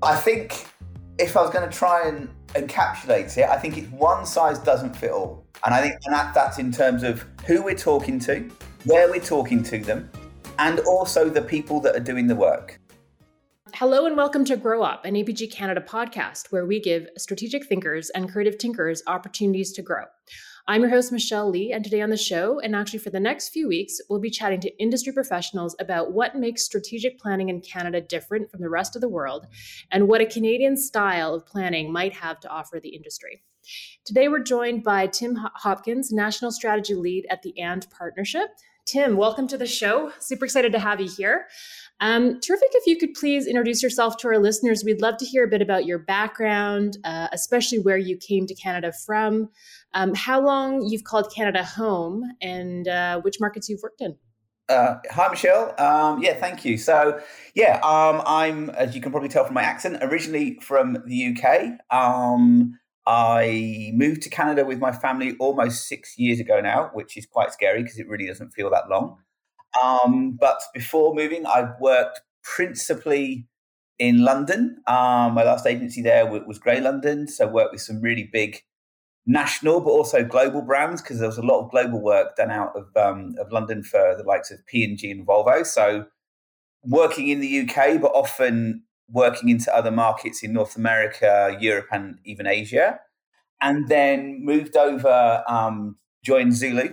I think if I was going to try and encapsulate it, I think it's one size doesn't fit all. And I think that, that's in terms of who we're talking to, where we're talking to them, and also the people that are doing the work. Hello and welcome to Grow Up, an APG Canada podcast where we give strategic thinkers and creative tinkers opportunities to grow. I'm your host, Michelle Lee, and today on the show, and actually for the next few weeks, we'll be chatting to industry professionals about what makes strategic planning in Canada different from the rest of the world and what a Canadian style of planning might have to offer the industry. Today, we're joined by Tim Hopkins, National Strategy Lead at the AND Partnership. Tim, welcome to the show. Super excited to have you here. Um, terrific if you could please introduce yourself to our listeners. We'd love to hear a bit about your background, uh, especially where you came to Canada from, um, how long you've called Canada home, and uh, which markets you've worked in. Uh, hi, Michelle. Um, yeah, thank you. So, yeah, um, I'm, as you can probably tell from my accent, originally from the UK. Um, I moved to Canada with my family almost six years ago now, which is quite scary because it really doesn't feel that long. Um, but before moving, I worked principally in London. Um, my last agency there was Grey London, so worked with some really big national but also global brands because there was a lot of global work done out of um, of London for the likes of P and G and Volvo. So working in the UK, but often working into other markets in North America, Europe, and even Asia. And then moved over, um, joined Zulu,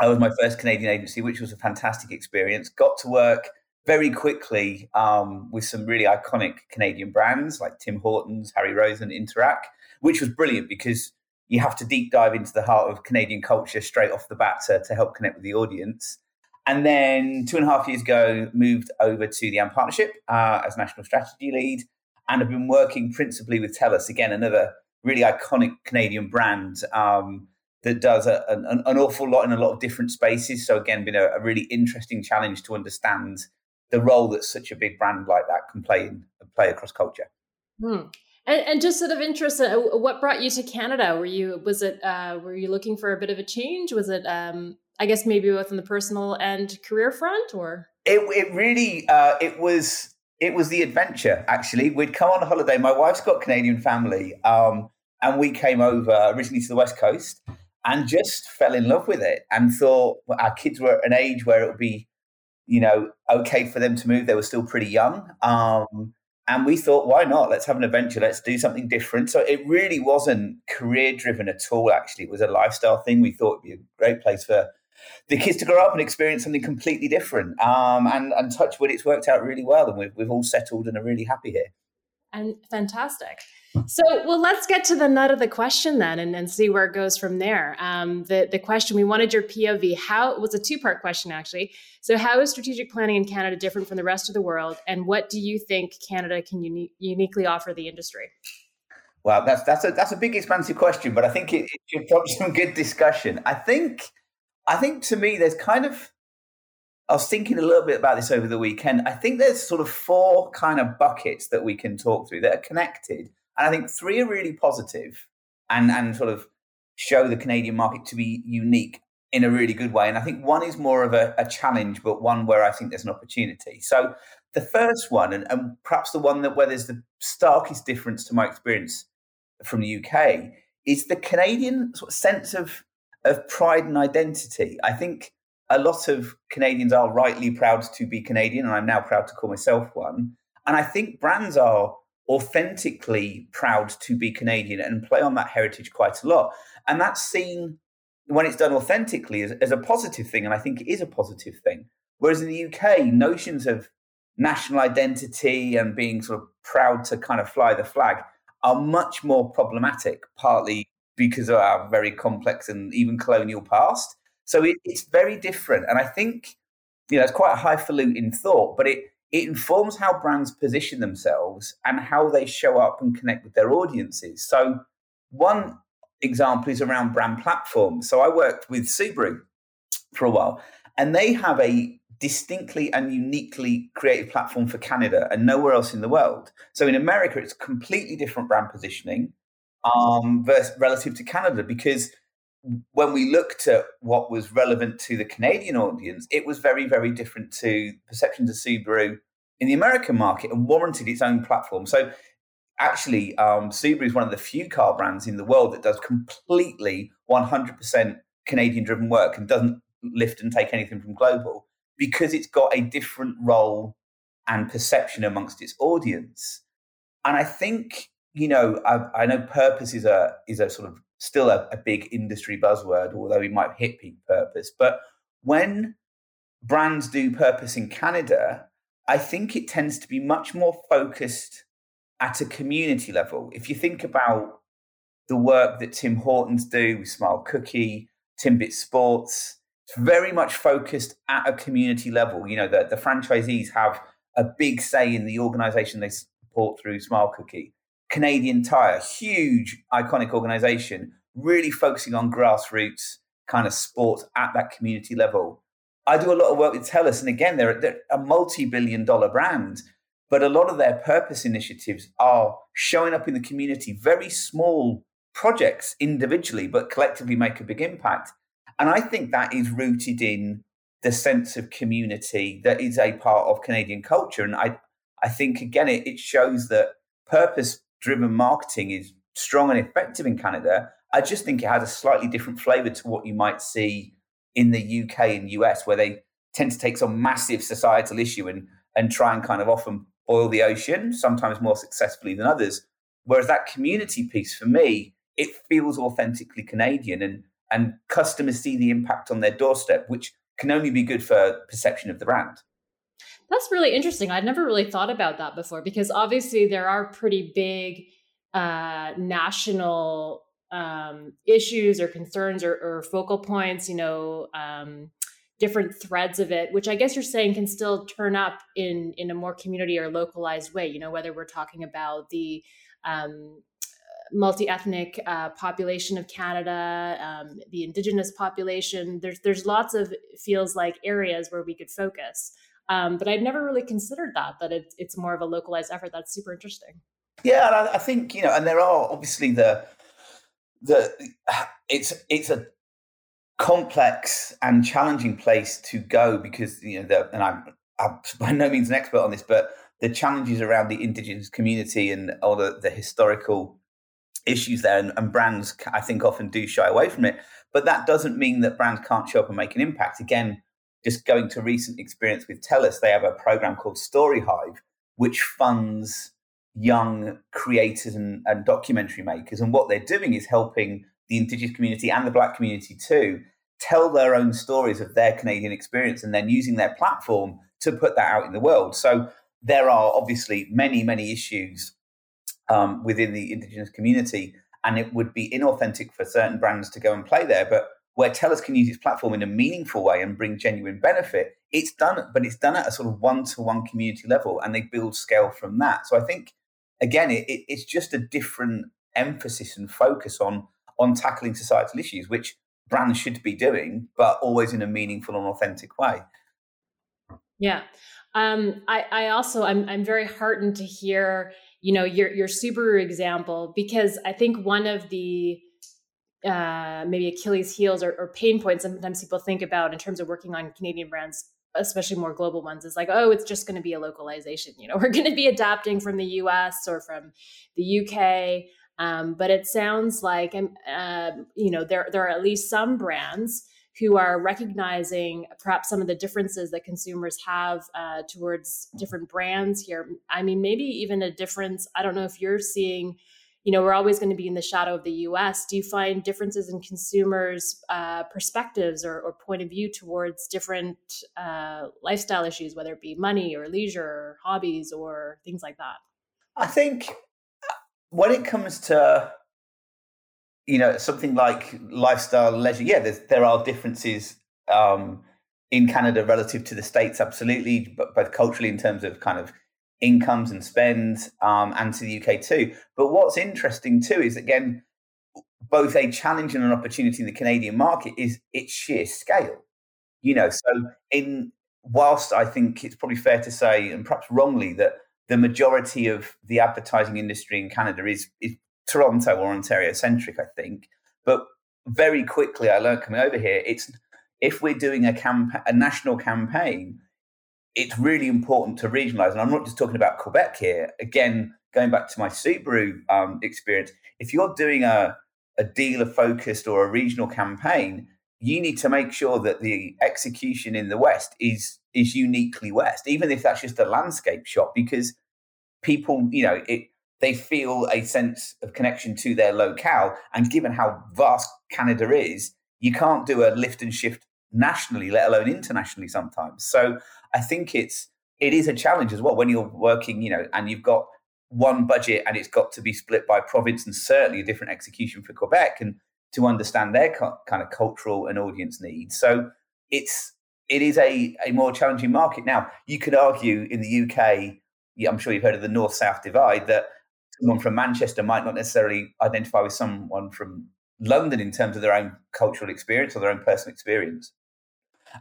I was my first Canadian agency, which was a fantastic experience. Got to work very quickly um, with some really iconic Canadian brands like Tim Hortons, Harry Rosen, Interac, which was brilliant because you have to deep dive into the heart of Canadian culture straight off the bat to, to help connect with the audience. And then two and a half years ago, moved over to the AND Partnership uh, as national strategy lead, and have been working principally with TELUS, again another really iconic Canadian brand. Um, that does a, an, an, awful lot in a lot of different spaces. So again, been a, a, really interesting challenge to understand the role that such a big brand like that can play in play across culture. Hmm. And, and, just sort of interest, uh, what brought you to Canada? Were you was it uh, were you looking for a bit of a change? Was it um, I guess maybe both on the personal and career front, or it it really uh, it was it was the adventure. Actually, we'd come on a holiday. My wife's got Canadian family, um, and we came over originally to the west coast and just fell in love with it and thought well, our kids were at an age where it would be, you know, okay for them to move. They were still pretty young. Um, and we thought, why not? Let's have an adventure. Let's do something different. So it really wasn't career driven at all, actually. It was a lifestyle thing. We thought it'd be a great place for the kids to grow up and experience something completely different. Um, and, and touch wood, it's worked out really well. And we've, we've all settled and are really happy here. And fantastic. So, well, let's get to the nut of the question then, and, and see where it goes from there. Um, the the question we wanted your POV. How was a two part question actually. So, how is strategic planning in Canada different from the rest of the world, and what do you think Canada can uni- uniquely offer the industry? Well, that's that's a that's a big expansive question, but I think it, it should prompt some good discussion. I think I think to me, there's kind of I was thinking a little bit about this over the weekend. I think there's sort of four kind of buckets that we can talk through that are connected and I think three are really positive and, and sort of show the Canadian market to be unique in a really good way. And I think one is more of a, a challenge, but one where I think there's an opportunity. So the first one, and, and perhaps the one that where there's the starkest difference to my experience from the UK, is the Canadian sort of sense of of pride and identity. I think a lot of Canadians are rightly proud to be Canadian, and I'm now proud to call myself one. And I think brands are authentically proud to be Canadian and play on that heritage quite a lot. And that's seen when it's done authentically as, as, a positive thing. And I think it is a positive thing. Whereas in the UK, notions of national identity and being sort of proud to kind of fly the flag are much more problematic, partly because of our very complex and even colonial past. So it, it's very different. And I think, you know, it's quite a highfalutin thought, but it, it informs how brands position themselves and how they show up and connect with their audiences. So, one example is around brand platforms. So, I worked with Subaru for a while, and they have a distinctly and uniquely creative platform for Canada and nowhere else in the world. So, in America, it's completely different brand positioning um, versus, relative to Canada because when we looked at what was relevant to the Canadian audience, it was very, very different to perceptions of Subaru in the American market and warranted its own platform. So actually, um, Subaru is one of the few car brands in the world that does completely 100% Canadian driven work and doesn't lift and take anything from global because it's got a different role and perception amongst its audience. And I think, you know, I, I know purpose is a is a sort of still a, a big industry buzzword, although we might hit peak purpose. But when brands do purpose in Canada, I think it tends to be much more focused at a community level. If you think about the work that Tim Hortons do with Smile Cookie, Timbit Sports, it's very much focused at a community level. You know, the, the franchisees have a big say in the organization they support through Smile Cookie. Canadian Tire, huge, iconic organization, really focusing on grassroots kind of sports at that community level. I do a lot of work with TELUS, and again, they're, they're a multi billion dollar brand, but a lot of their purpose initiatives are showing up in the community, very small projects individually, but collectively make a big impact. And I think that is rooted in the sense of community that is a part of Canadian culture. And I, I think, again, it, it shows that purpose driven marketing is strong and effective in Canada. I just think it has a slightly different flavor to what you might see in the UK and US, where they tend to take some massive societal issue and, and try and kind of often boil the ocean, sometimes more successfully than others. Whereas that community piece for me, it feels authentically Canadian and, and customers see the impact on their doorstep, which can only be good for perception of the brand. That's really interesting. I'd never really thought about that before because obviously there are pretty big uh, national um, issues or concerns or, or, focal points, you know, um, different threads of it, which I guess you're saying can still turn up in in a more community or localized way. You know, whether we're talking about the um, multi-ethnic uh, population of Canada, um, the Indigenous population. There's there's lots of feels like areas where we could focus. Um, but I'd never really considered that that it, it's more of a localized effort. That's super interesting. Yeah, and I, I think you know, and there are obviously the the it's it's a complex and challenging place to go because you know the, and I'm, I'm by no means an expert on this, but the challenges around the indigenous community and all the, the historical issues there, and, and, brands I think often do shy away from it. But that doesn't mean that brands can't show up and make an impact. Again, just going to recent experience with TELUS, they have a program called Story Hive, which funds young creators and, and documentary makers. And what they're doing is helping the Indigenous community and the Black community too tell their own stories of their Canadian experience and then using their platform to put that out in the world. So there are obviously many, many issues um, within the Indigenous community, and it would be inauthentic for certain brands to go and play there. But where TELUS can use its platform in a meaningful way and bring genuine benefit, it's done, but it's done at a sort of one to one community level, and they build scale from that. So I think again, it, it's just a different emphasis and focus on on tackling societal issues, which brands should be doing, but always in a meaningful and authentic way. Yeah. Um, I, I also I'm I'm very heartened to hear you know your your Subaru example because I think one of the uh, maybe Achilles heels or, or pain points sometimes people think about in terms of working on Canadian brands especially more global ones is like oh it's just going to be a localization you know we're going to be adapting from the us or from the uk um, but it sounds like uh, you know there, there are at least some brands who are recognizing perhaps some of the differences that consumers have uh, towards different brands here. I mean maybe even a difference i don't know if you're seeing you know we're always going to be in the shadow of the us do you find differences in consumers uh, perspectives or, or, point of view towards different uh, lifestyle issues whether it be money or leisure or hobbies or things like that? I think uh, when it comes to you know something like lifestyle leisure yeah there are differences um, in canada relative to the states absolutely but both culturally in terms of kind of incomes and spends um, and to the UK too. But what's interesting too is again both a challenge and an opportunity in the Canadian market is its sheer scale. You know, so in whilst I think it's probably fair to say, and perhaps wrongly, that the majority of the advertising industry in Canada is, is Toronto or Ontario centric, I think. But very quickly, I learned coming over here, it's if we're doing a camp- a national campaign, it's really important to regionalize. And I'm not just talking about Quebec here. Again, going back to my Subaru um, experience, if you're doing a, a dealer focused or a regional campaign, you need to make sure that the execution in the West is is uniquely West, even if that's just a landscape shot, because people, you know, it they feel a sense of connection to their locale. And given how vast Canada is, you can't do a lift and shift nationally, let alone internationally sometimes. So I think it's it is a challenge as well when you're working, you know, and you've got one budget and it's got to be split by province and certainly a different execution for Quebec and to understand their co- kind of cultural and audience needs. So it's it is a, a more challenging market. Now, you could argue in the UK, I'm sure you've heard of the north south divide, that someone from Manchester might not necessarily identify with someone from London in terms of their own cultural experience or their own personal experience.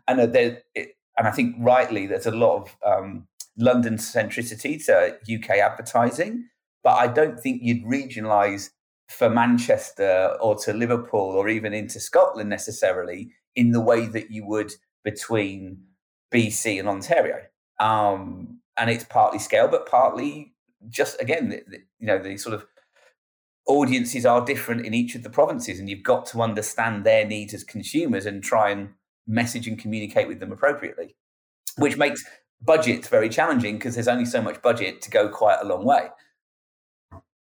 And uh, there, it, and I think rightly, there's a lot of um, London centricity to UK advertising, but I don't think you'd regionalise for Manchester or to Liverpool or even into Scotland necessarily in the way that you would between BC and Ontario. Um, and it's partly scale, but partly just again, you know, the sort of audiences are different in each of the provinces, and you've got to understand their needs as consumers and try and message and communicate with them appropriately, which makes budgets very challenging because there's only so much budget to go quite a long way.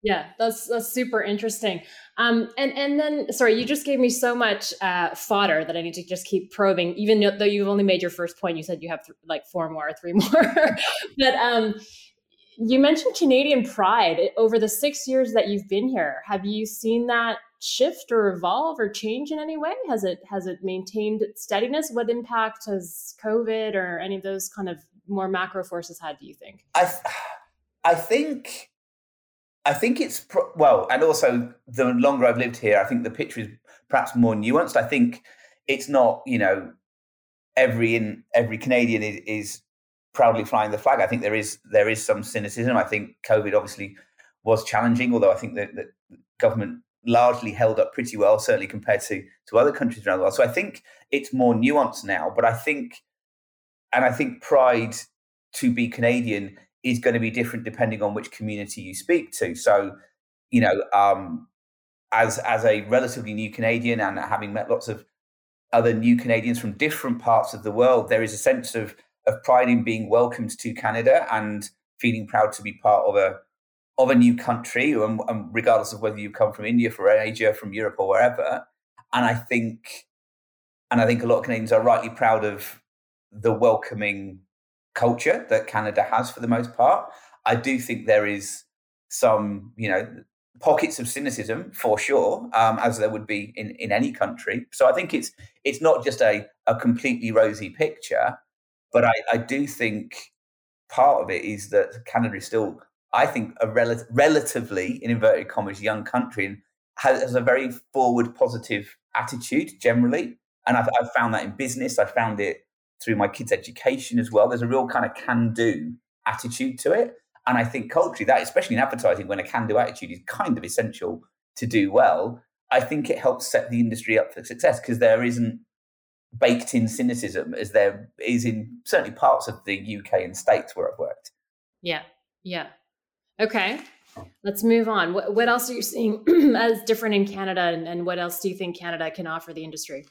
Yeah, that's that's super interesting. Um, and and then sorry, you just gave me so much uh, fodder that I need to just keep probing. Even though you've only made your first point, you said you have th- like four more, or three more. but um, you mentioned Canadian pride over the six years that you've been here. Have you seen that shift or evolve or change in any way? Has it has it maintained steadiness? What impact has COVID or any of those kind of more macro forces had? Do you think? I th- I think I think it's pro- well, and also the longer I've lived here, I think the picture is perhaps more nuanced. I think it's not you know every in every Canadian is, is proudly flying the flag. I think there is there is some cynicism. I think COVID obviously was challenging, although I think that, that government largely held up pretty well, certainly compared to to other countries around the world. So I think it's more nuanced now. But I think, and I think pride to be Canadian is going to be different depending on which community you speak to. So, you know, um, as as a relatively new Canadian and having met lots of other new Canadians from different parts of the world, there is a sense of of pride in being welcomed to Canada and feeling proud to be part of a of a new country, and, and regardless of whether you come from India, from Asia, from Europe, or wherever. And I think, and I think a lot of Canadians are rightly proud of the welcoming culture that Canada has for the most part. I do think there is some, you know, pockets of cynicism for sure, um, as there would be in, in any country. So I think it's it's not just a, a completely rosy picture, but I, I do think part of it is that Canada is still, I think, a rel- relatively, in inverted commas, young country and has, has a very forward, positive attitude generally. And I've, I've found that in business. I found it through my kids' education as well. There's a real kind of can do attitude to it. And I think culturally, that, especially in advertising, when a can do attitude is kind of essential to do well, I think it helps set the industry up for success because there isn't baked in cynicism as there is in certainly parts of the UK and states where I've worked. Yeah. Yeah. Okay. Let's move on. What, what else are you seeing as different in Canada and, and what else do you think Canada can offer the industry?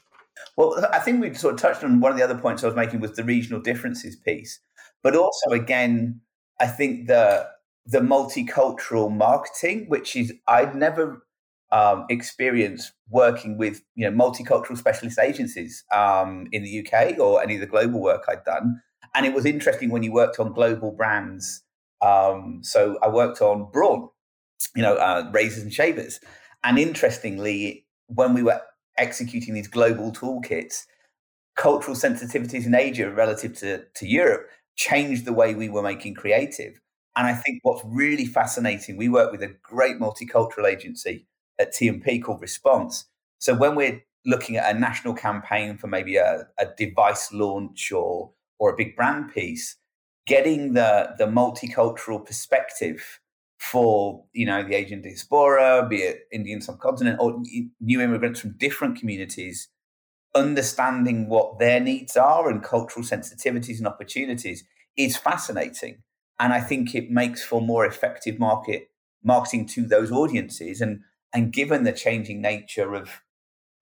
Well, I think we sort of touched on one of the other points I was making was the regional differences piece, but also again, I think the the multicultural marketing, which is I'd never um, experienced working with you know multicultural specialist agencies um, in the UK or any of the global work I'd done, and it was interesting when you worked on global brands. Um, so I worked on Braun, you know, uh, razors and shavers, and interestingly, when we were executing these global toolkits, cultural sensitivities in Asia relative to, to Europe changed the way we were making creative. And I think what's really fascinating, we work with a great multicultural agency at TMP called Response. So when we're looking at a national campaign for maybe a, a device launch or or a big brand piece, getting the the multicultural perspective for you know the Asian diaspora, be it Indian subcontinent or new immigrants from different communities, understanding what their needs are and cultural sensitivities and opportunities is fascinating. And I think it makes for more effective market marketing to those audiences. And and given the changing nature of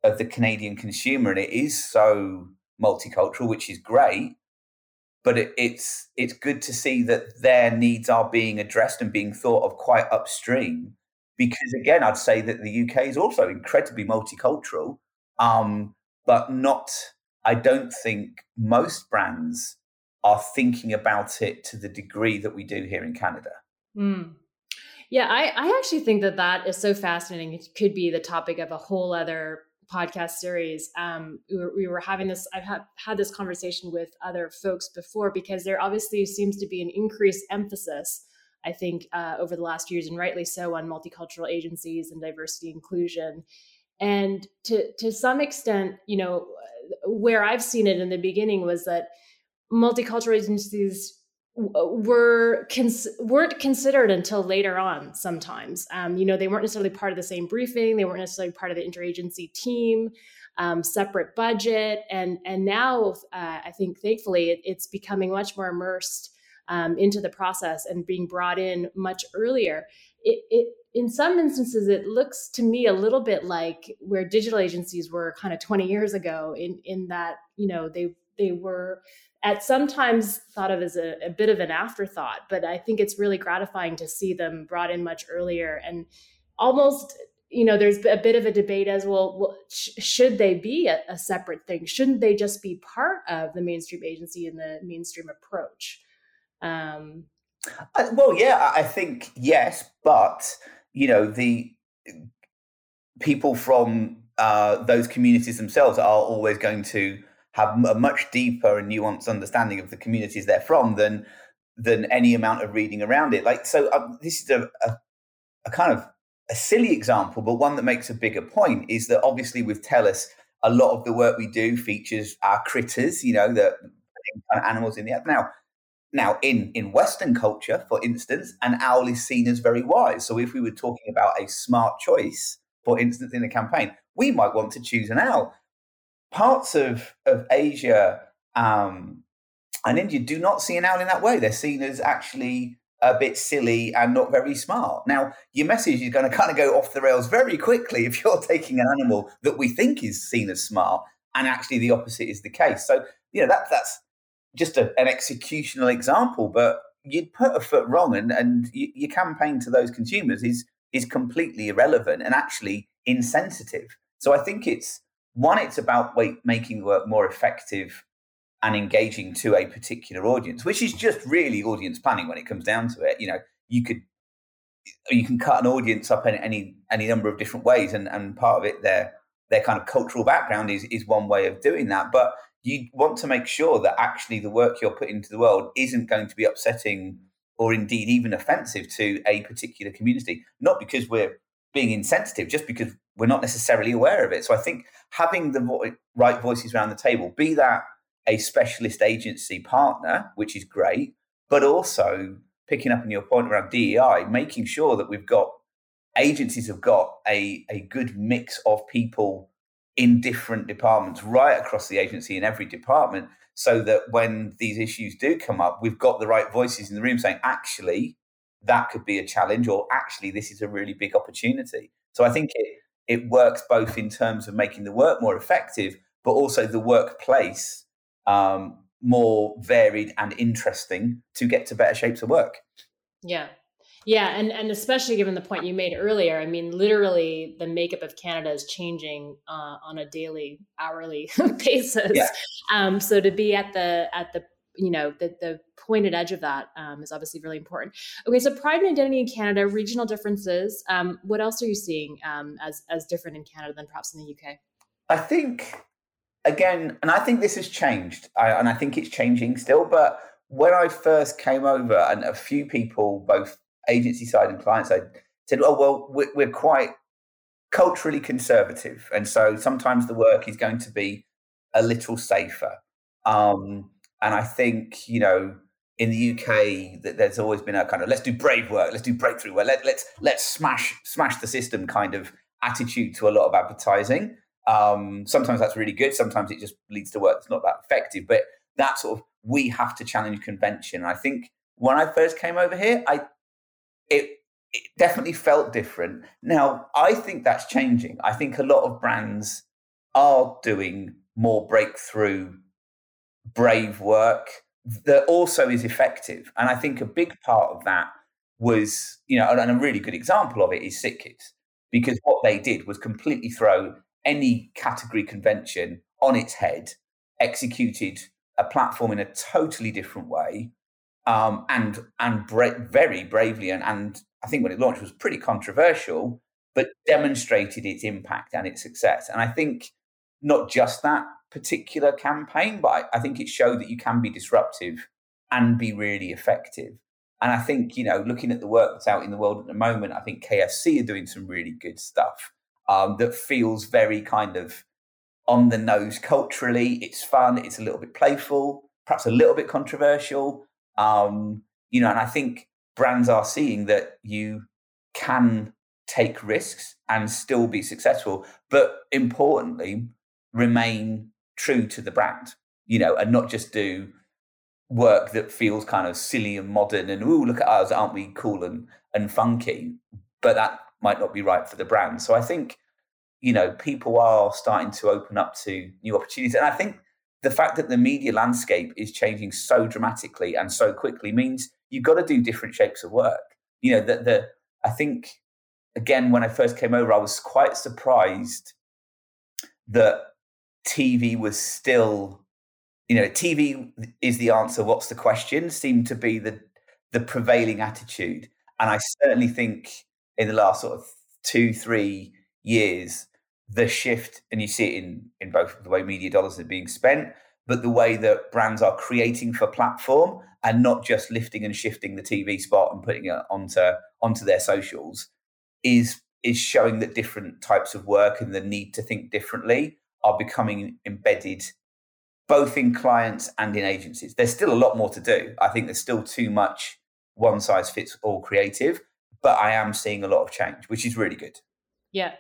of the Canadian consumer, and it is so multicultural, which is great, but it, it's it's good to see that their needs are being addressed and being thought of quite upstream. Because again, I'd say that the UK is also incredibly multicultural, um, but not. I don't think most brands are thinking about it to the degree that we do here in Canada. Mm. Yeah, I, I actually think that that is so fascinating. It could be the topic of a whole other podcast series. Um, we, were, we were having this, I've had, had this conversation with other folks before because there obviously seems to be an increased emphasis, I think, uh, over the last years, and rightly so, on multicultural agencies and diversity inclusion. And to, to some extent, you know, where I've seen it in the beginning was that multicultural agencies were cons- weren't considered until later on sometimes. Um, you know they weren't necessarily part of the same briefing they weren't necessarily part of the interagency team um, separate budget and and now uh, i think thankfully it, it's becoming much more immersed um, into the process and being brought in much earlier. It, it in some instances it looks to me a little bit like where digital agencies were kind of 20 years ago in in that you know they they were at sometimes thought of as a, a, bit of an afterthought, but I think it's really gratifying to see them brought in much earlier and almost, you know, there's a bit of a debate as well. well sh- should they be a, a, separate thing? Shouldn't they just be part of the mainstream agency and the mainstream approach? Um, uh, well, yeah, I think yes, but you know the people from uh, those communities themselves are always going to have a much deeper and nuanced understanding of the communities they're from than than any amount of reading around it. Like so, um, this is a, a, a kind of a silly example, but one that makes a bigger point is that obviously with TELUS, a lot of the work we do features our critters, you know, the animals in the app. Now, now in in Western culture, for instance, an owl is seen as very wise. So if we were talking about a smart choice, for instance, in a campaign, we might want to choose an owl parts of of Asia um, and India do not see an owl in that way. They're seen as actually a bit silly and not very smart. Now, your message is going to kind of go off the rails very quickly if you're taking an animal that we think is seen as smart, and actually the opposite is the case. So, you know, that that's just a, an executional example, but you'd put a foot wrong, and and you, your campaign to those consumers is is completely irrelevant and actually insensitive. So, I think it's one, it's about making work more effective and engaging to a particular audience, which is just really audience planning when it comes down to it. You know, you could you can cut an audience up in any any number of different ways, and and part of it their their kind of cultural background is is one way of doing that. But you want to make sure that actually the work you're putting into the world isn't going to be upsetting or indeed even offensive to a particular community, not because we're being insensitive, just because we're not necessarily aware of it. So I think having the vo- right voices around the table, be that a specialist agency partner, which is great, but also picking up on your point around DEI, making sure that we've got agencies have got a, a good mix of people in different departments right across the agency in every department so that when these issues do come up we've got the right voices in the room saying actually that could be a challenge or actually this is a really big opportunity so i think it it works both in terms of making the work more effective, but also the workplace um, more varied and interesting to get to better shapes of work. Yeah. Yeah, and and especially given the point you made earlier, I mean, literally, the makeup of Canada is changing uh, on a daily, hourly basis. Yeah. Um, so to be at the at the you know the the pointed edge of that um, is obviously really important. Okay, so pride and identity in Canada, regional differences. Um, what else are you seeing um, as as different in Canada than perhaps in the UK? I think again, and I think this has changed, I, and I think it's changing still. But when I first came over, and a few people, both agency side and client side, said, "Oh well, we're, we're quite culturally conservative, and so sometimes the work is going to be a little safer." Um, and I think you know in the UK that there's always been a kind of let's do brave work, let's do breakthrough work, let, let's let's smash smash the system kind of attitude to a lot of advertising. Um, sometimes that's really good. Sometimes it just leads to work that's not that effective. But that sort of we have to challenge convention. I think when I first came over here, I it it definitely felt different. Now, I think that's changing. I think a lot of brands are doing more breakthrough, brave work that also is effective. And I think a big part of that was, you know, and a really good example of it is SickKids, because what they did was completely throw any category convention on its head, executed a platform in a totally different way, um, and and bra- very bravely, and, and I think when it launched was pretty controversial, but demonstrated its impact and its success. And I think not just that particular campaign, but I, I think it showed that you can be disruptive and be really effective. And I think, you know, looking at the work that's out in the world at the moment, I think KFC are doing some really good stuff um, that feels very kind of on the nose culturally. It's fun, it's a little bit playful, perhaps a little bit controversial. Um, you know, and I think brands are seeing that you can take risks and still be successful, but importantly, remain true to the brand, you know, and not just do work that feels kind of silly and modern and oh look at us aren't we cool and and funky? But that might not be right for the brand. So i think you know people are starting to open up to new opportunities. And i think the fact that the media landscape is changing so dramatically and so quickly means you've got to do different shapes of work. You know that the i think again when i first came over i was quite surprised that TV was still, you know, TV is the answer. What's the question? Seemed to be the the prevailing attitude, and I certainly think in the last sort of two three years, the shift, and you see it in in both the way media dollars are being spent, but the way that brands are creating for platform and not just lifting and shifting the TV spot and putting it onto onto their socials is is showing that different types of work and the need to think differently are becoming embedded both in clients and in agencies. There's still a lot more to do. I think there's still too much one size fits all creative, but I am seeing a lot of change, which is really good. Yeah.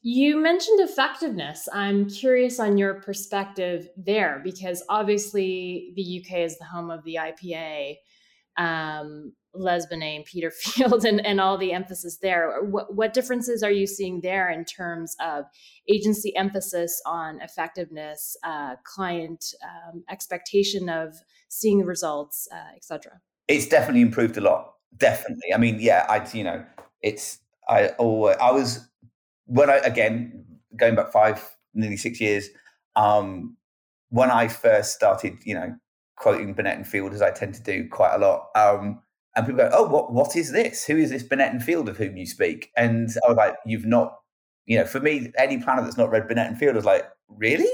You mentioned effectiveness. I'm curious on your perspective there because obviously the UK is the home of the IPA. Um, Les Binet, Peter Field, and, and all the emphasis there. What, what differences are you seeing there in terms of agency emphasis on effectiveness, uh, client um, expectation of seeing the results, uh, etc.? It's definitely improved a lot. Definitely. I mean, yeah, I you know, it's I always I was when I again going back five, nearly six years. Um, when I first started, you know, quoting Binet and Field as I tend to do quite a lot. Um, and people go, "Oh, what what is this? Who is this Binet and Field of whom you speak?" And I was like, "You've not, you know, for me, any planner that's not read Binet and Field is like, really?"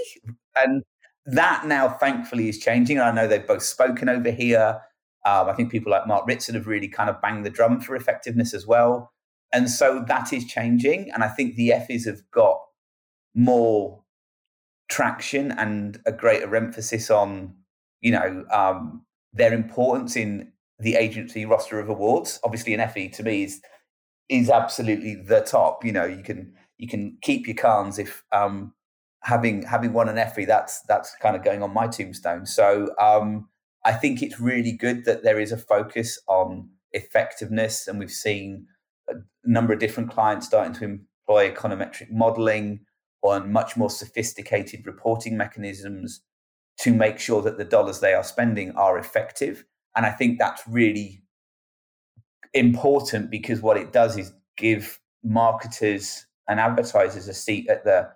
And that now, thankfully, is changing. I know they've both spoken over here. Um, I think people like Mark Ritson have really kind of banged the drum for effectiveness as well. And so that is changing. And I think the Effies have got more traction and a greater emphasis on, you know, um, their importance in the agency roster of awards. Obviously, an Effie to me is is absolutely the top. You know, you can you can keep your Cannes if um, having having won an Effie. That's that's kind of going on my tombstone. So um, I think it's really good that there is a focus on effectiveness, and we've seen a number of different clients starting to employ econometric modeling on much more sophisticated reporting mechanisms to make sure that the dollars they are spending are effective. And I think that's really important because what it does is give marketers and advertisers a seat at the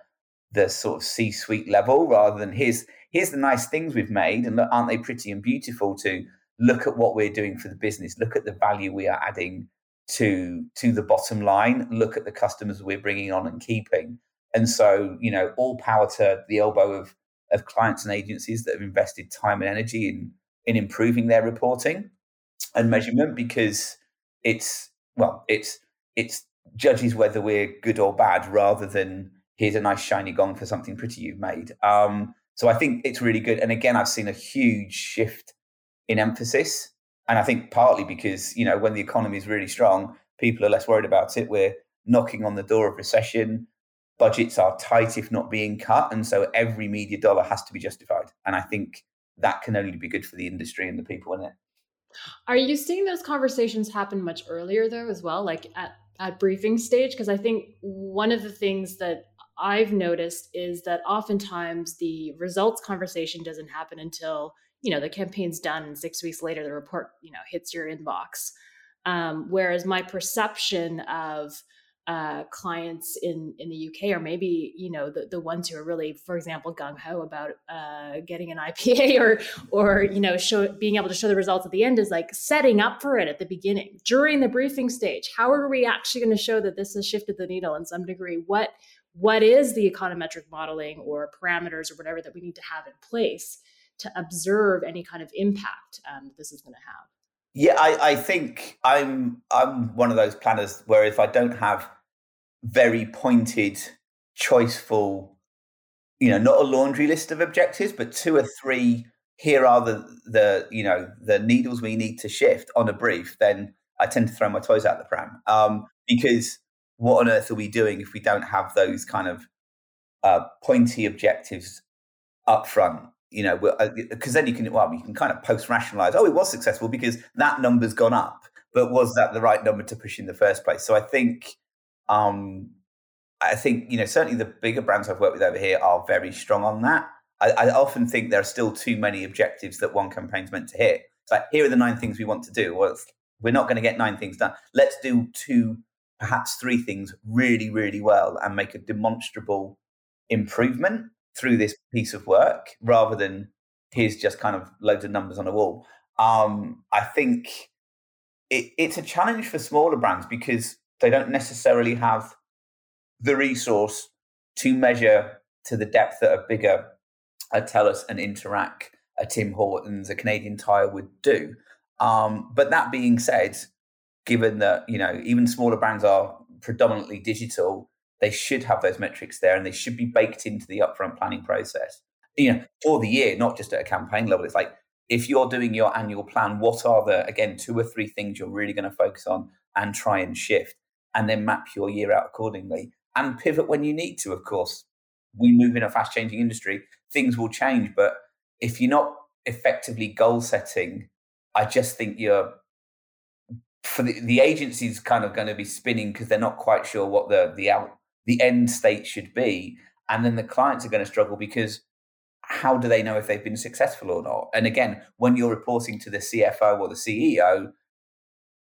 the sort of C-suite level rather than here's here's the nice things we've made and aren't they pretty and beautiful to look at what we're doing for the business? Look at the value we are adding to to the bottom line. Look at the customers we're bringing on and keeping. And so you know all power to the elbow of of clients and agencies that have invested time and energy in in improving their reporting and measurement because it's well it's it's judges whether we're good or bad rather than here's a nice shiny gong for something pretty you've made. Um, so i think it's really good. And again i've seen a huge shift in emphasis. And i think partly because you know when the economy is really strong people are less worried about it. We're knocking on the door of recession budgets are tight if not being cut and so every media dollar has to be justified and i think that can only be good for the industry and the people in it. Are you seeing those conversations happen much earlier though as well, like at at briefing stage? Because I think one of the things that I've noticed is that oftentimes the results conversation doesn't happen until you know the campaign's done and six weeks later the report you know hits your inbox. Um, whereas my perception of uh, clients in in the UK, or maybe you know the, the ones who are really, for example, gung ho about uh, getting an IPA, or or you know show being able to show the results at the end is like setting up for it at the beginning during the briefing stage. How are we actually going to show that this has shifted the needle in some degree? What what is the econometric modeling or parameters or whatever that we need to have in place to observe any kind of impact um, this is going to have? Yeah, I, I think I'm I'm one of those planners where if I don't have very pointed, choiceful, you know, not a laundry list of objectives, but two or three. Here are the the you know the needles we need to shift on a brief. Then I tend to throw my toys out the pram um, because what on earth are we doing if we don't have those kind of uh, pointy objectives up front? You know, because uh, then you can, well, you can kind of post rationalize, oh, it was successful because that number's gone up, but was that the right number to push in the first place? So I think, um, I think, you know, certainly the bigger brands I've worked with over here are very strong on that. I, I often think there are still too many objectives that one campaign's meant to hit. It's like, here are the nine things we want to do. Well, we're not going to get nine things done. Let's do two, perhaps three things really, really well and make a demonstrable improvement through this piece of work rather than here's just kind of loads of numbers on a wall. Um, I think it, it's a challenge for smaller brands because they don't necessarily have the resource to measure to the depth that a bigger a TELUS and Interac, a Tim Hortons, a Canadian Tire would do. Um, but that being said, given that you know even smaller brands are predominantly digital, they should have those metrics there and they should be baked into the upfront planning process. You know for the year not just at a campaign level it's like if you're doing your annual plan what are the again two or three things you're really going to focus on and try and shift and then map your year out accordingly and pivot when you need to of course. We move in a fast changing industry things will change but if you're not effectively goal setting i just think you're for the, the agency's kind of going to be spinning because they're not quite sure what the the out the end state should be. And then the clients are going to struggle because how do they know if they've been successful or not? And again, when you're reporting to the CFO or the CEO,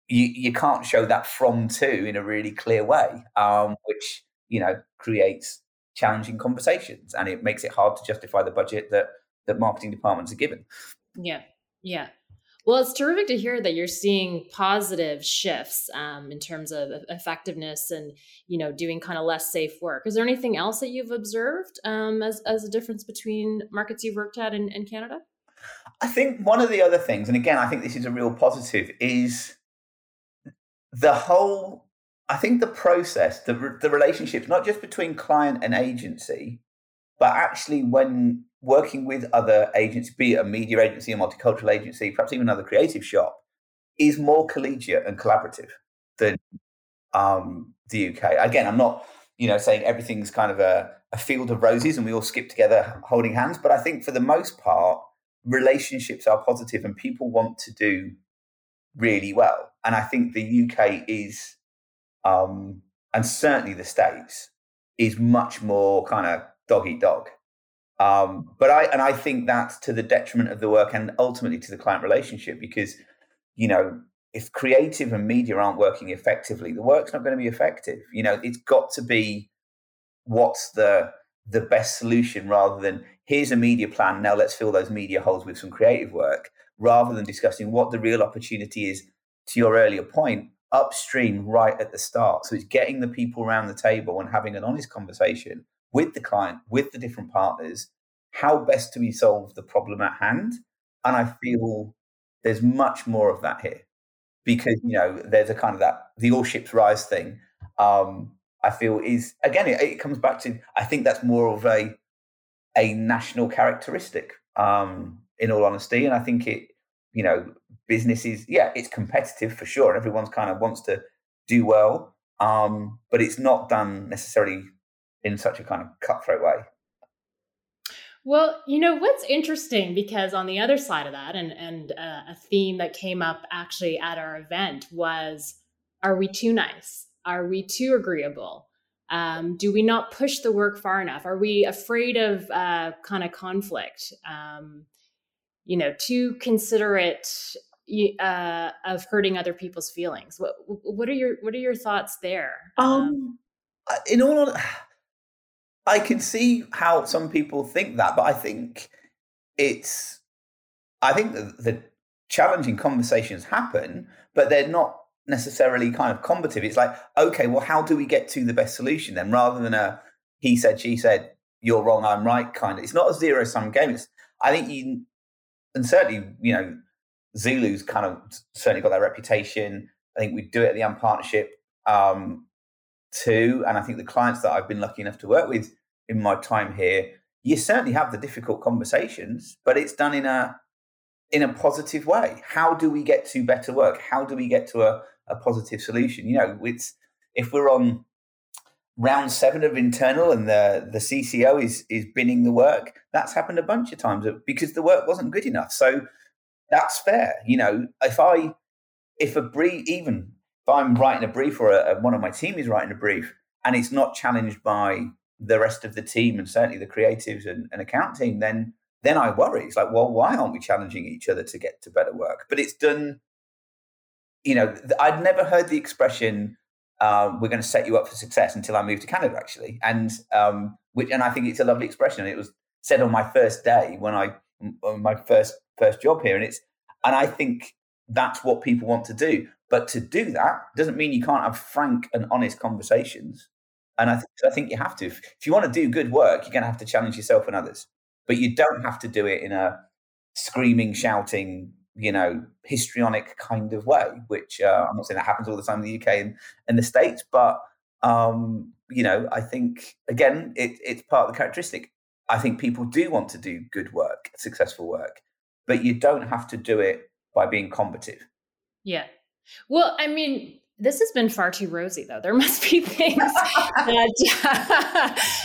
you, you can't show that from to in a really clear way, um, which you know creates challenging conversations and it makes it hard to justify the budget that that marketing departments are given. Yeah, yeah. Well, it's terrific to hear that you're seeing positive shifts um, in terms of effectiveness and you know doing kind of less safe work. Is there anything else that you've observed um, as as a difference between markets you've worked at in, in Canada? I think one of the other things, and again, I think this is a real positive, is the whole. I think the process, the the relationships, not just between client and agency, but actually when working with other agencies, be it a media agency, a multicultural agency, perhaps even another creative shop, is more collegiate and collaborative than um, the UK. Again, I'm not, you know, saying everything's kind of a, a field of roses and we all skip together holding hands, but I think for the most part, relationships are positive and people want to do really well. And I think the UK is, um, and certainly the States, is much more kind of dog eat dog. Um, but I and I think that's to the detriment of the work and ultimately to the client relationship because you know if creative and media aren't working effectively, the work's not going to be effective. You know, it's got to be what's the the best solution rather than here's a media plan now let's fill those media holes with some creative work rather than discussing what the real opportunity is to your earlier point upstream right at the start so it's getting the people around the table and having an honest conversation with the client, with the different partners, how best do we solve the problem at hand? And I feel there's much more of that here because, you know, there's a kind of that, the all ships rise thing. Um, I feel is again, it, it, comes back to, I think that's more of a, a national characteristic, um, in all honesty. And I think it, you know, business is, yeah, it's competitive for sure. Everyone's kind of wants to do well. Um, but it's not done necessarily in such a kind of cutthroat way. Well, you know what's interesting because on the other side of that, and and uh, a theme that came up actually at our event was: Are we too nice? Are we too agreeable? Um, do we not push the work far enough? Are we afraid of uh, kind of conflict? Um, you know, too considerate uh, of hurting other people's feelings. What what are your what are your thoughts there? Um, um in all, I can see how some people think that, but I think it's, I think the, the challenging conversations happen, but they're not necessarily kind of combative. It's like, okay, well, how do we get to the best solution then, rather than a he said, she said, you're wrong, I'm right kind of. It's not a zero sum game. It's, I think you, and certainly, you know, Zulu's kind of certainly got that reputation. I think we do it at the & Partnership. Um, too. And I think the clients that I've been lucky enough to work with in my time here, you certainly have the difficult conversations, but it's done in a in a positive way. How do we get to better work? How do we get to a, a positive solution? You know, it's if we're on round seven of internal and the the CCO is is binning the work, that's happened a bunch of times because the work wasn't good enough. So that's fair. You know, if I if a brief even if I'm writing a brief or a, one of my team is writing a brief and it's not challenged by the rest of the team and certainly the creatives and, and account team, then then I worry. It's like, well, why aren't we challenging each other to get to better work? But it's done. You know, I'd never heard the expression uh, "we're going to set you up for success" until I moved to Canada, actually, and um, which and I think it's a lovely expression. It was said on my first day when I my first first job here, and it's and I think that's what people want to do. But to do that doesn't mean you can't have frank and honest conversations. And I, th- I think you have to. If, if you want to do good work, you're going to have to challenge yourself and others. But you don't have to do it in a screaming, shouting, you know, histrionic kind of way, which uh, I'm not saying that happens all the time in the UK and, and the States, but, um, you know, I think, again, it, it's part of the characteristic. I think people do want to do good work, successful work, but you don't have to do it by being combative. Yeah. Well, I mean, this has been far too rosy though. There must be things that,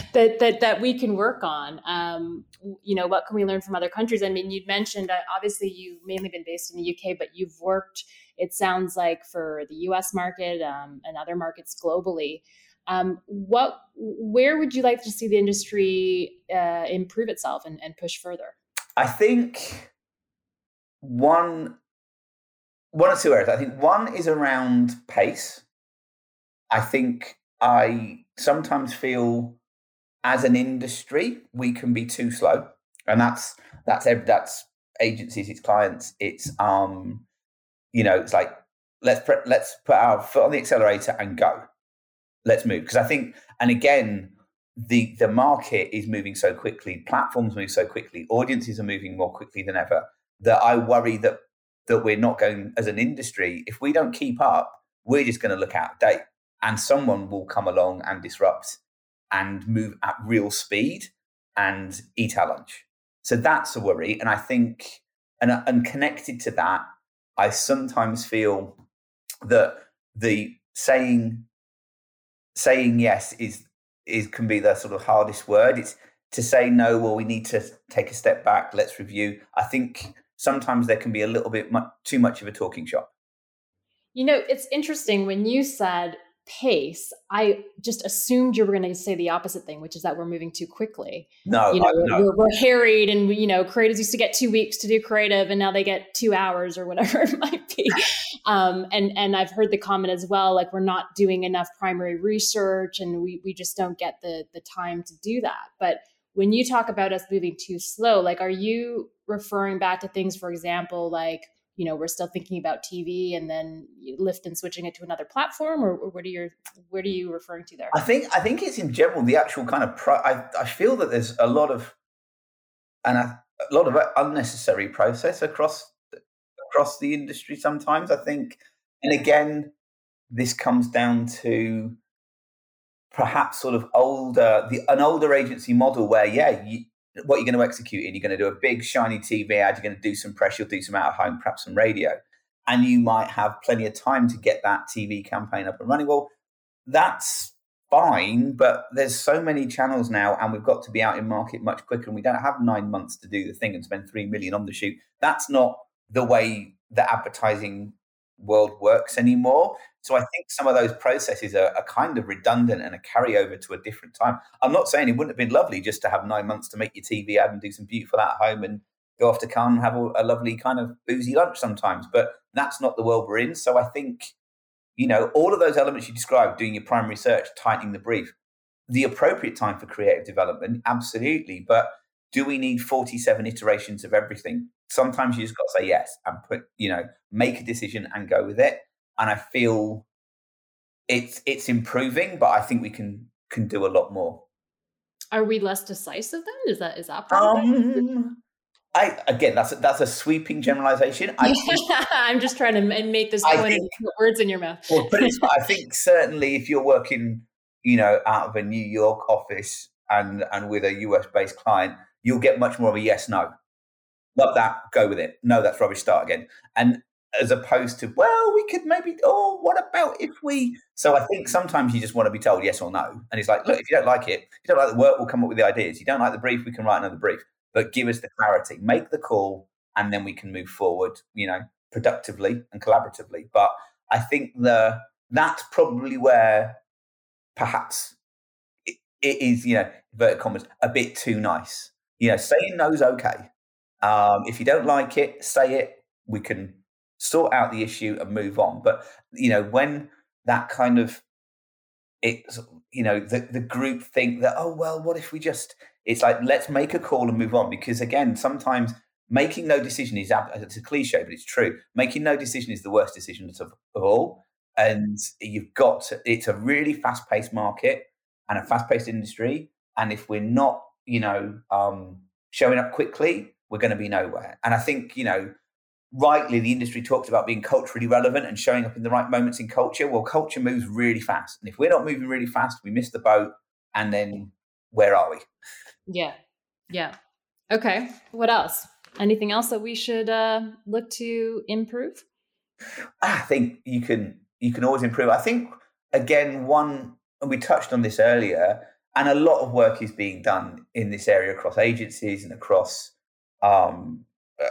that, that that we can work on. Um, you know, what can we learn from other countries? I mean, you'd mentioned uh, obviously you've mainly been based in the UK, but you've worked. It sounds like for the U.S. market um, and other markets globally. Um, what, where would you like to see the industry uh, improve itself and, and push further? I think one one or two areas. I think one is around pace. I think I sometimes feel as an industry we can be too slow, and that's that's that's agencies, it's clients, it's um, you know, it's like let's pre- let's put our foot on the accelerator and go. Let's move because I think, and again, the the market is moving so quickly, platforms move so quickly, audiences are moving more quickly than ever that I worry that that we're not going as an industry. If we don't keep up, we're just going to look out of date, and someone will come along and disrupt and move at real speed and eat our lunch. So that's a worry, and I think, and and connected to that, I sometimes feel that the saying saying yes is is can be the sort of hardest word. It's to say no. Well, we need to take a step back. Let's review. I think sometimes there can be a little bit mu- too much of a talking shop. You know, it's interesting when you said pace, I just assumed you were going to say the opposite thing, which is that we're moving too quickly. No, you know, I, no. We're, we're, harried, and you know, creatives used to get two weeks to do creative, and now they get two hours or whatever it might be. Um, and and I've heard the comment as well, like we're not doing enough primary research, and we we just don't get the the time to do that. But when you talk about us moving too slow, like are you referring back to things, for example, like you know we're still thinking about TV and then lift and switching it to another platform, or, or what are you what are you referring to there? I think I think it's in general the actual kind of pro- I I feel that there's a lot of and a, a lot of unnecessary process across across the industry sometimes. I think, and again, this comes down to perhaps sort of older the an older agency model where yeah you, what you're going to execute in. You're going to do a big shiny TV ad. You're going to do some press. You'll do some out of home, perhaps some radio, and you might have plenty of time to get that TV campaign up and running. Well, that's fine, but there's so many channels now, and we've got to be out in market much quicker, and we don't have nine months to do the thing and spend three million on the shoot. That's not the way the advertising world works anymore. So I think some of those processes are, are, kind of redundant and a carryover to a different time. I'm not saying it wouldn't have been lovely just to have nine months to make your TV ad and do some beautiful at home and go off to Cannes and have a, a lovely kind of boozy lunch sometimes, but that's not the world we're in. So I think you know, all of those elements you described, doing your primary research, tightening the brief, the appropriate time for creative development, absolutely. But do we need 47 iterations of everything? Sometimes you just got to say yes and put, you know, make a decision and go with it. And I feel it's it's improving, but I think we can can do a lot more. Are we less decisive then? Is that is that part um, I again, that's a, that's a sweeping generalization. I am just trying to make this point think, put words in your mouth. well, but I think certainly if you're working, you know, out of a New York office and and with a US based client, you'll get much more of a yes no. Love that, go with it. No, that's rubbish. Start again. And as opposed to, well, we could maybe, oh, what about if we? So I think sometimes you just want to be told yes or no. And it's like, look, if you don't like it, if you don't like the work, we'll come up with the ideas. You don't like the brief, we can write another brief but give us the clarity, make the call, and then we can move forward, you know, productively and collaboratively. But I think the that's probably where perhaps it, it is, you know, inverted commas, a bit too nice. You know, saying no is okay. Um, if you don't like it, say it. We can sort out the issue and move on. But you know, when that kind of it, you know, the the group think that oh well, what if we just it's like let's make a call and move on because again, sometimes making no decision is it's a cliche, but it's true. Making no decision is the worst decision of, of all, and you've got to, it's a really fast paced market and a fast paced industry, and if we're not, you know, um, showing up quickly, we're going to be nowhere. And I think you know rightly the industry talks about being culturally relevant and showing up in the right moments in culture well culture moves really fast and if we're not moving really fast we miss the boat and then where are we yeah. Yeah. Okay. What else? Anything else that we should uh, look to improve? I think you can you can always improve. I think again one and we touched on this earlier, and a lot of work is being done in this area across agencies and across um,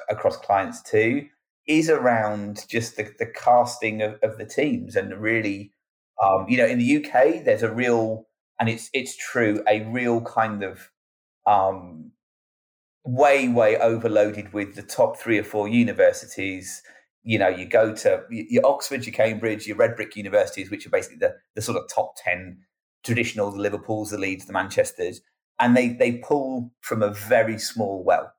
across clients too. Is around just the, the casting of, of the teams and really, um, you know, in the UK, there's a real and it's it's true a real kind of um, way, way overloaded with the top three or four universities. You know, you go to your Oxford, your Cambridge, your red brick universities, which are basically the, the sort of top 10 traditional, the Liverpools, the Leeds, the Manchesters, and they, they pull from a very small well.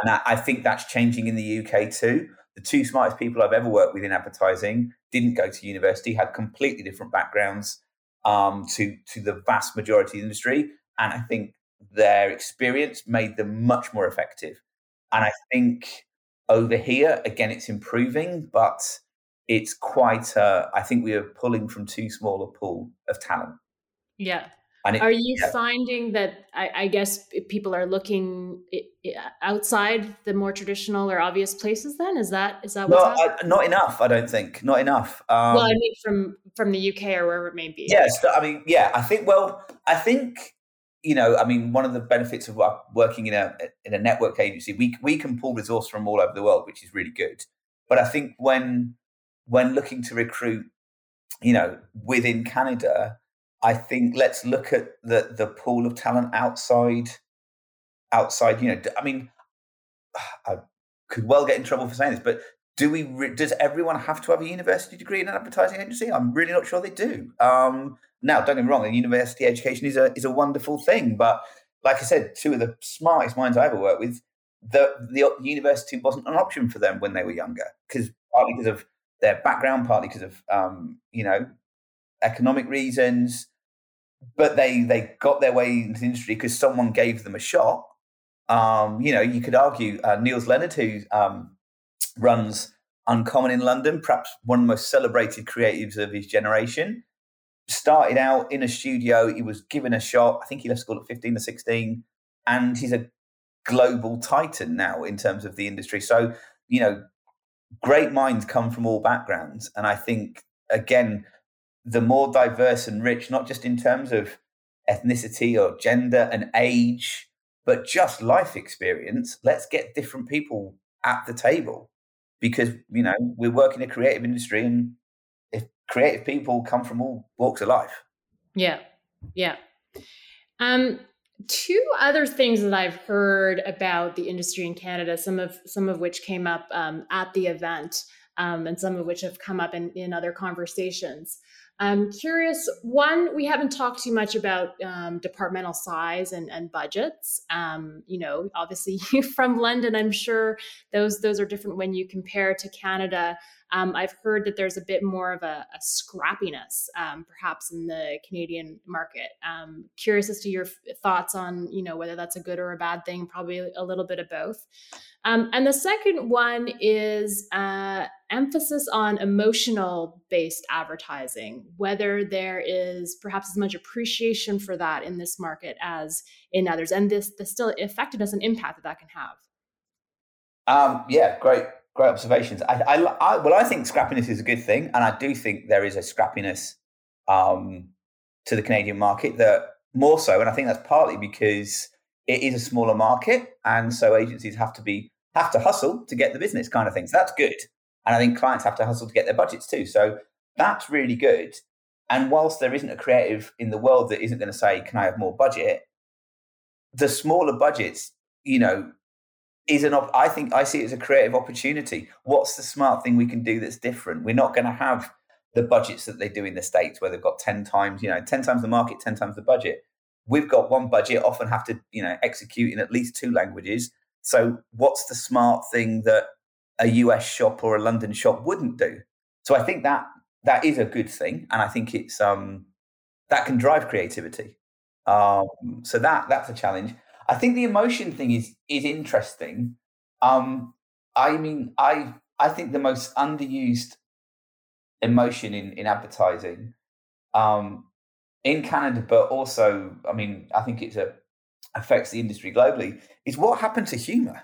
And that, I think that's changing in the UK too. The two smartest people I've ever worked with in advertising didn't go to university, had completely different backgrounds um, to to the vast majority of the industry. And I think their experience made them much more effective. And I think over here, again, it's improving, but it's quite, uh, I think we are pulling from too small a pool of talent. Yeah. It, are you yeah. finding that I, I, guess people are looking outside the more traditional or obvious places? Then is that is that well, I, not enough? I don't think not enough. Um, well, I mean, from from the UK or wherever it may be. Yes, I mean, yeah, I think. Well, I think you know, I mean, one of the benefits of working in a in a network agency, we we can pull resource from all over the world, which is really good. But I think when when looking to recruit, you know, within Canada, I think let's look at the the pool of talent outside outside. You know, I mean, I could well get in trouble for saying this, but do we? Does everyone have to have a university degree in an advertising agency? I'm really not sure they do. Um, now, don't get me wrong, a university education is a is a wonderful thing, but like I said, two of the smartest minds I ever worked with, the the university wasn't an option for them when they were younger, because partly because of their background, partly because of um, you know economic reasons, but they they got their way into the industry because someone gave them a shot. Um, you know, you could argue uh, Nils Leonard, who um, runs Uncommon in London, perhaps one of the most celebrated creatives of his generation started out in a studio. He was given a shot. I think he left school at 15 or 16. And he's a global titan now in terms of the industry. So, you know, great minds come from all backgrounds. And I think, again, the more diverse and rich, not just in terms of ethnicity or gender and age, but just life experience. Let's get different people at the table because, you know, we work in a creative industry and if creative people come from all walks of life. Yeah. Yeah. Um, two other things that I've heard about the industry in Canada, some of some of which came up um, at the event, um, and some of which have come up in, in other conversations. I'm curious. One, we haven't talked too much about um, departmental size and, and budgets. Um, you know, obviously from London, I'm sure those those are different when you compare to Canada. Um, I've heard that there's a bit more of a, a scrappiness, um, perhaps in the Canadian market. Um, curious as to your thoughts on, you know, whether that's a good or a bad thing. Probably a little bit of both. Um, and the second one is uh, emphasis on emotional based advertising, whether there is perhaps as much appreciation for that in this market as in others, and this the still effectiveness and impact that that can have. Um, yeah, great great observations. I, I, I, well, I think scrappiness is a good thing, and I do think there is a scrappiness um, to the Canadian market that more so, and I think that's partly because it is a smaller market, and so agencies have to be have to hustle to get the business kind of thing. So that's good, and I think clients have to hustle to get their budgets too. So that's really good. And whilst there isn't a creative in the world that isn't going to say, "Can I have more budget?" the smaller budgets, you know, is an op- I think I see it as a creative opportunity. What's the smart thing we can do that's different? We're not going to have the budgets that they do in the states where they've got 10 times, you know, 10 times the market, 10 times the budget. We've got one budget, often have to, you know, execute in at least two languages. So what's the smart thing that a US shop or a London shop wouldn't do? So I think that that is a good thing and I think it's um that can drive creativity. Um so that that's a challenge. I think the emotion thing is is interesting. Um, I mean, I I think the most underused emotion in in advertising um, in Canada, but also, I mean, I think it's a affects the industry globally. Is what happened to humor?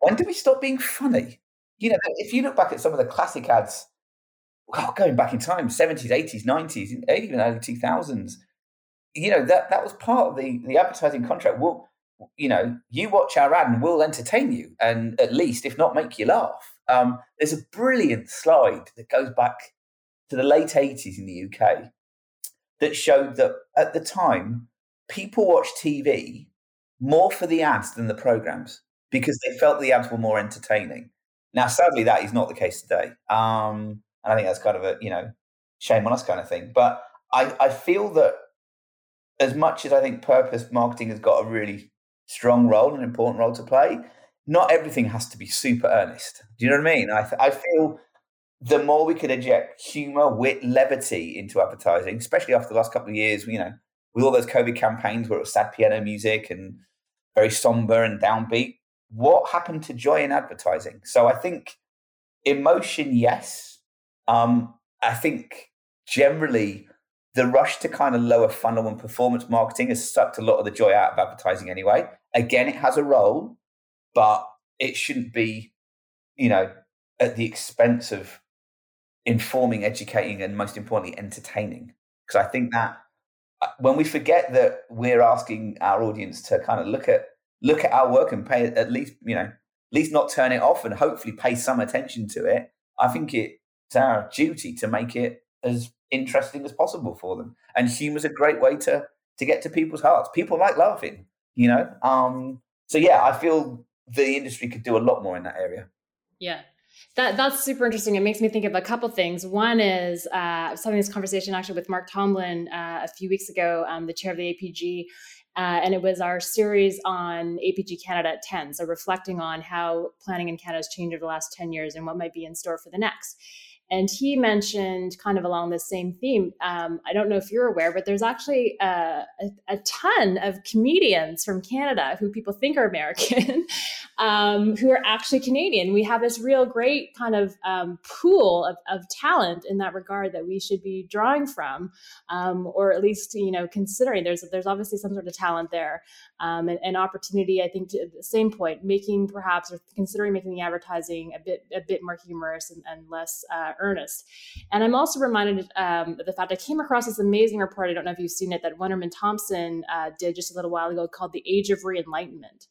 When did we stop being funny? You know, if you look back at some of the classic ads, well, going back in time, seventies, eighties, nineties, even early two thousands you know that that was part of the the advertising contract. We'll, you know, you watch our ad and we'll entertain you, and at least, if not, make you laugh. Um, there's a brilliant slide that goes back to the late '80s in the UK that showed that at the time people watched TV more for the ads than the programs because they felt the ads were more entertaining. Now, sadly, that is not the case today, um, and I think that's kind of a you know shame on us kind of thing. But I, I feel that as much as I think purpose marketing has got a really strong role, an important role to play, not everything has to be super earnest. Do you know what I mean? I, th- I feel the more we could inject humor, wit, levity into advertising, especially after the last couple of years, you know, with all those COVID campaigns where it was sad piano music and very somber and downbeat, what happened to joy in advertising? So I think emotion, yes. Um, I think generally the rush to kind of lower funnel and performance marketing has sucked a lot of the joy out of advertising anyway. Again, it has a role, but it shouldn't be, you know, at the expense of informing, educating, and most importantly, entertaining. Because I think that uh, when we forget that we're asking our audience to kind of look at look at our work and pay at least, you know, at least not turn it off and hopefully pay some attention to it, I think it's our duty to make it as interesting as possible for them. And humor's a great way to to get to people's hearts. People like laughing, you know. Um, so yeah, I feel the industry could do a lot more in that area. Yeah. That, that's super interesting. It makes me think of a couple things. One is uh, I was having this conversation actually with Mark Tomlin uh, a few weeks ago, um, the chair of the APG, uh, and it was our series on APG Canada at 10. So reflecting on how planning in Canada has changed over the last 10 years and what might be in store for the next. And he mentioned, kind of along the same theme, um, I don't know if you're aware, but there's actually a, a, a ton of comedians from Canada who people think are American um, who are actually Canadian. We have this real great kind of um, pool of, of talent in that regard that we should be drawing from, um, or at least, you know, considering there's, there's obviously some sort of talent there um, and, and, opportunity, I think, to the same point, making perhaps or considering making the advertising a bit, a bit more humorous and, and less uh, earnest. And I'm also reminded um, of the fact I came across this amazing report. I don't know if you've seen it that Wunderman Thompson uh, did just a little while ago called "The Age of Re-Enchantment."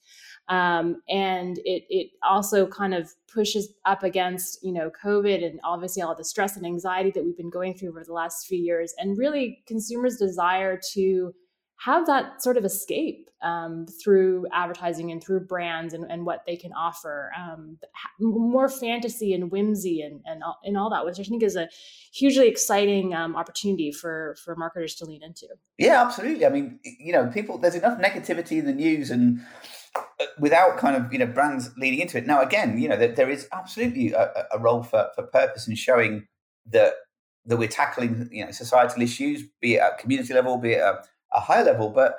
Um, and it it also kind of pushes up against you know COVID and obviously all the stress and anxiety that we've been going through over the last few years, and really consumers' desire to have that sort of escape um, through advertising and through brands and, and what they can offer. Um, more fantasy and whimsy and, and, all, and all that, which I think is a hugely exciting um, opportunity for, for marketers to lean into. Yeah, absolutely. I mean, you know, people, there's enough negativity in the news and uh, without kind of, you know, brands leading into it. Now, again, you know, there, there is absolutely a, a role for, for purpose in showing that that we're tackling, you know, societal issues, be it at community level, be it at a high level. But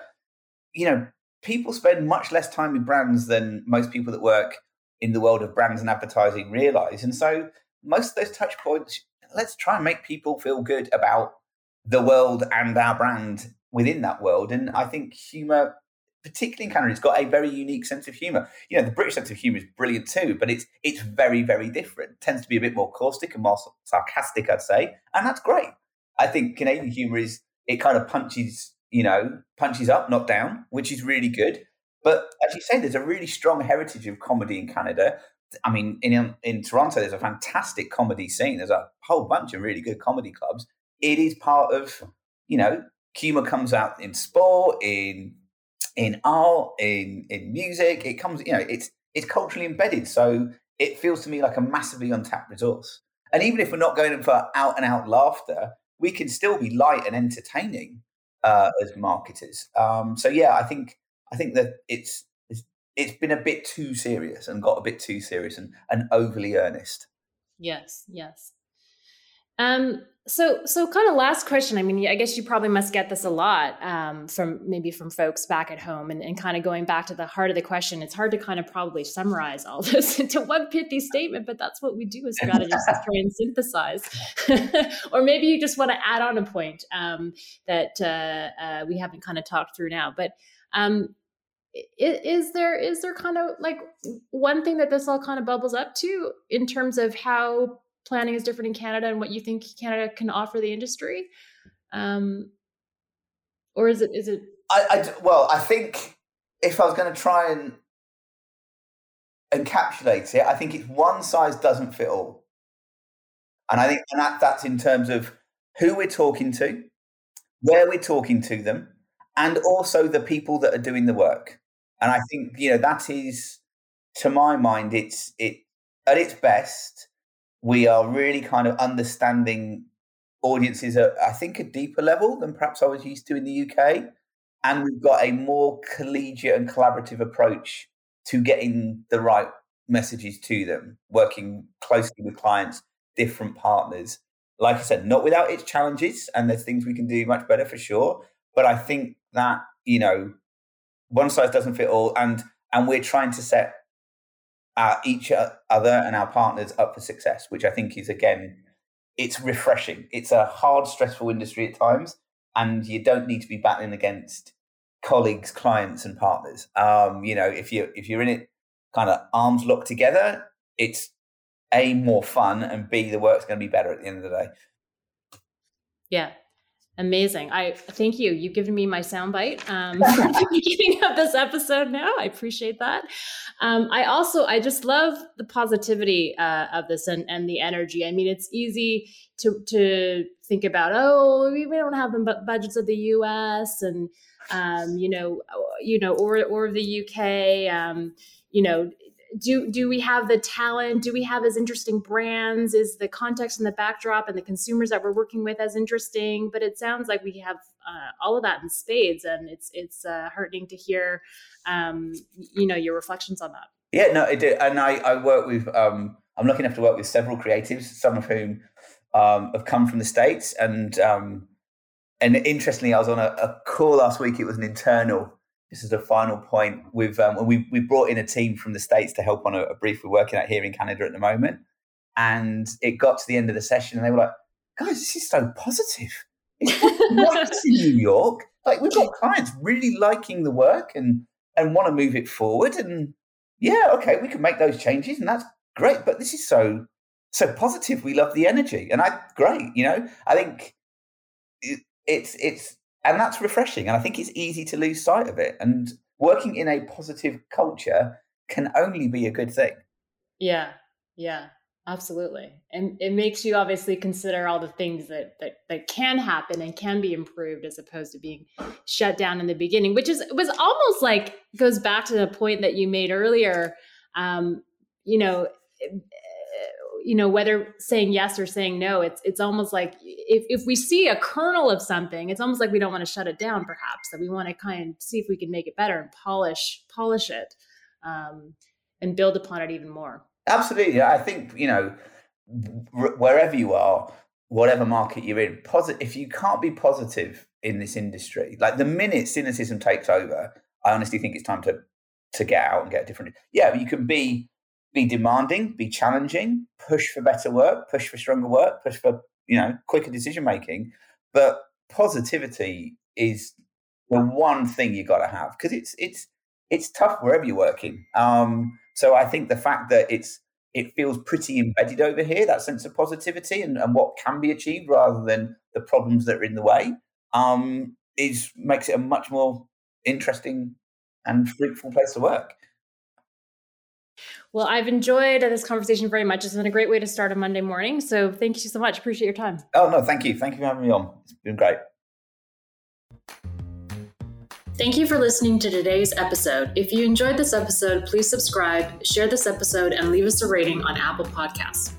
you know, people spend much less time with brands than most people that work in the world of brands and advertising realize. And so most of those touch points, let's try and make people feel good about the world and our brand within that world. And I think humor, particularly in Canada, it's got a very unique sense of humor. You know, the British sense of humor is brilliant too, but it's it's very, very different. It tends to be a bit more caustic and more sarcastic, I'd say. And that's great. I think Canadian humor is it kind of punches you know, punches up, not down, which is really good. But as you say, there's a really strong heritage of comedy in Canada. I mean, in um, in Toronto, there's a fantastic comedy scene. There's a whole bunch of really good comedy clubs. It is part of, you know, humor comes out in sport, in in art, in in music. It comes, you know, it's it's culturally embedded. So it feels to me like a massively untapped resource. And even if we're not going for out and out laughter, we can still be light and entertaining uh, as marketers. Um, so yeah, I think I think that it's, it's it's been a bit too serious and got a bit too serious and, and overly earnest. Yes, yes. Um, so, so kind of last question. I mean, I guess you probably must get this a lot um, from maybe from folks back at home, and, and kind of going back to the heart of the question. It's hard to kind of probably summarize all this into one pithy statement, but that's what we do as strategists: try and synthesize. or maybe you just want to add on a point um, that uh, uh, we haven't kind of talked through now. But um, is there is there kind of like one thing that this all kind of bubbles up to in terms of how planning is different in Canada and what you think Canada can offer the industry? Um, or is it is it? I, I well, I think if I was going to try and encapsulate it, I think it's one size doesn't fit all, and I think and that that's in terms of who we're talking to, where we're talking to them, and also the people that are doing the work. And I think you know that is, to my mind, it's it at its best we are really kind of understanding audiences at, I think, a deeper level than perhaps I was used to in the UK. And we've got a more collegiate and collaborative approach to getting the right messages to them, working closely with clients, different partners. Like I said, not without its challenges, and there's things we can do much better for sure. But I think that, you know, one size doesn't fit all, and and we're trying to set our each other and our partners up for success, which I think is again, it's refreshing. It's a hard, stressful industry at times, and you don't need to be battling against colleagues, clients, and partners. Um, you know, if you if you're in it kind of arms locked together, it's a more fun, and b the work's going to be better at the end of the day. Yeah, Amazing. I thank you. You've given me my soundbite um, for the beginning of this episode now. I appreciate that. Um, I also, I just love the positivity uh, of this and, and the energy. I mean, it's easy to, to think about, oh, we, we don't have the budgets of the US and, um, you know, you know, or, or the UK, um, you know, do do we have the talent? Do we have as interesting brands? Is the context and the backdrop and the consumers that we're working with as interesting? But it sounds like we have uh, all of that in spades and it's it's uh, heartening to hear um, you know your reflections on that. Yeah no it did. And i i work with um, i'm lucky enough to work with several creatives some of whom um, have come from the states. And um, and interestingly i was on a, a call last week. It was an internal this is a final point. We've um, we we brought in a team from the states to help on a, a, brief we're working out here in Canada at the moment, and it got to the end of the session, and they were like, "Guys, this is so positive. It's in New York. Like we've got clients really liking the work and and want to move it forward, and yeah, okay, we can make those changes, and that's great. But this is so so positive. We love the energy, and I great. You know, I think it, it's it's and that's refreshing, and I think it's easy to lose sight of it. And working in a positive culture can only be a good thing. Yeah, yeah, absolutely. And it makes you obviously consider all the things that that that can happen and can be improved as opposed to being shut down in the beginning, which is was almost like goes back to the point that you made earlier. Um, you know, you know whether saying yes or saying no it's it's almost like if, if we see a kernel of something it's almost like we don't want to shut it down perhaps that we want to kind of see if we can make it better and polish polish it um, and build upon it even more. Absolutely i think you know wherever you are whatever market you're in positive if you can't be positive in this industry like the minute cynicism takes over i honestly think it's time to to get out and get a different yeah you can be be demanding, be challenging, push for better work, push for stronger work, push for you know quicker decision making. But positivity is the one thing you got to have because it's it's it's tough wherever you're working. Um, so I think the fact that it's it feels pretty embedded over here that sense of positivity and, and what can be achieved rather than the problems that are in the way um, is makes it a much more interesting and fruitful place to work. Well, I've enjoyed this conversation very much. It's been a great way to start a Monday morning. So thank you so much. Appreciate your time. Oh, no, thank you. Thank you for having me on. It's been great. Thank you for listening to today's episode. If you enjoyed this episode, please subscribe, share this episode, and leave us a rating on Apple Podcasts.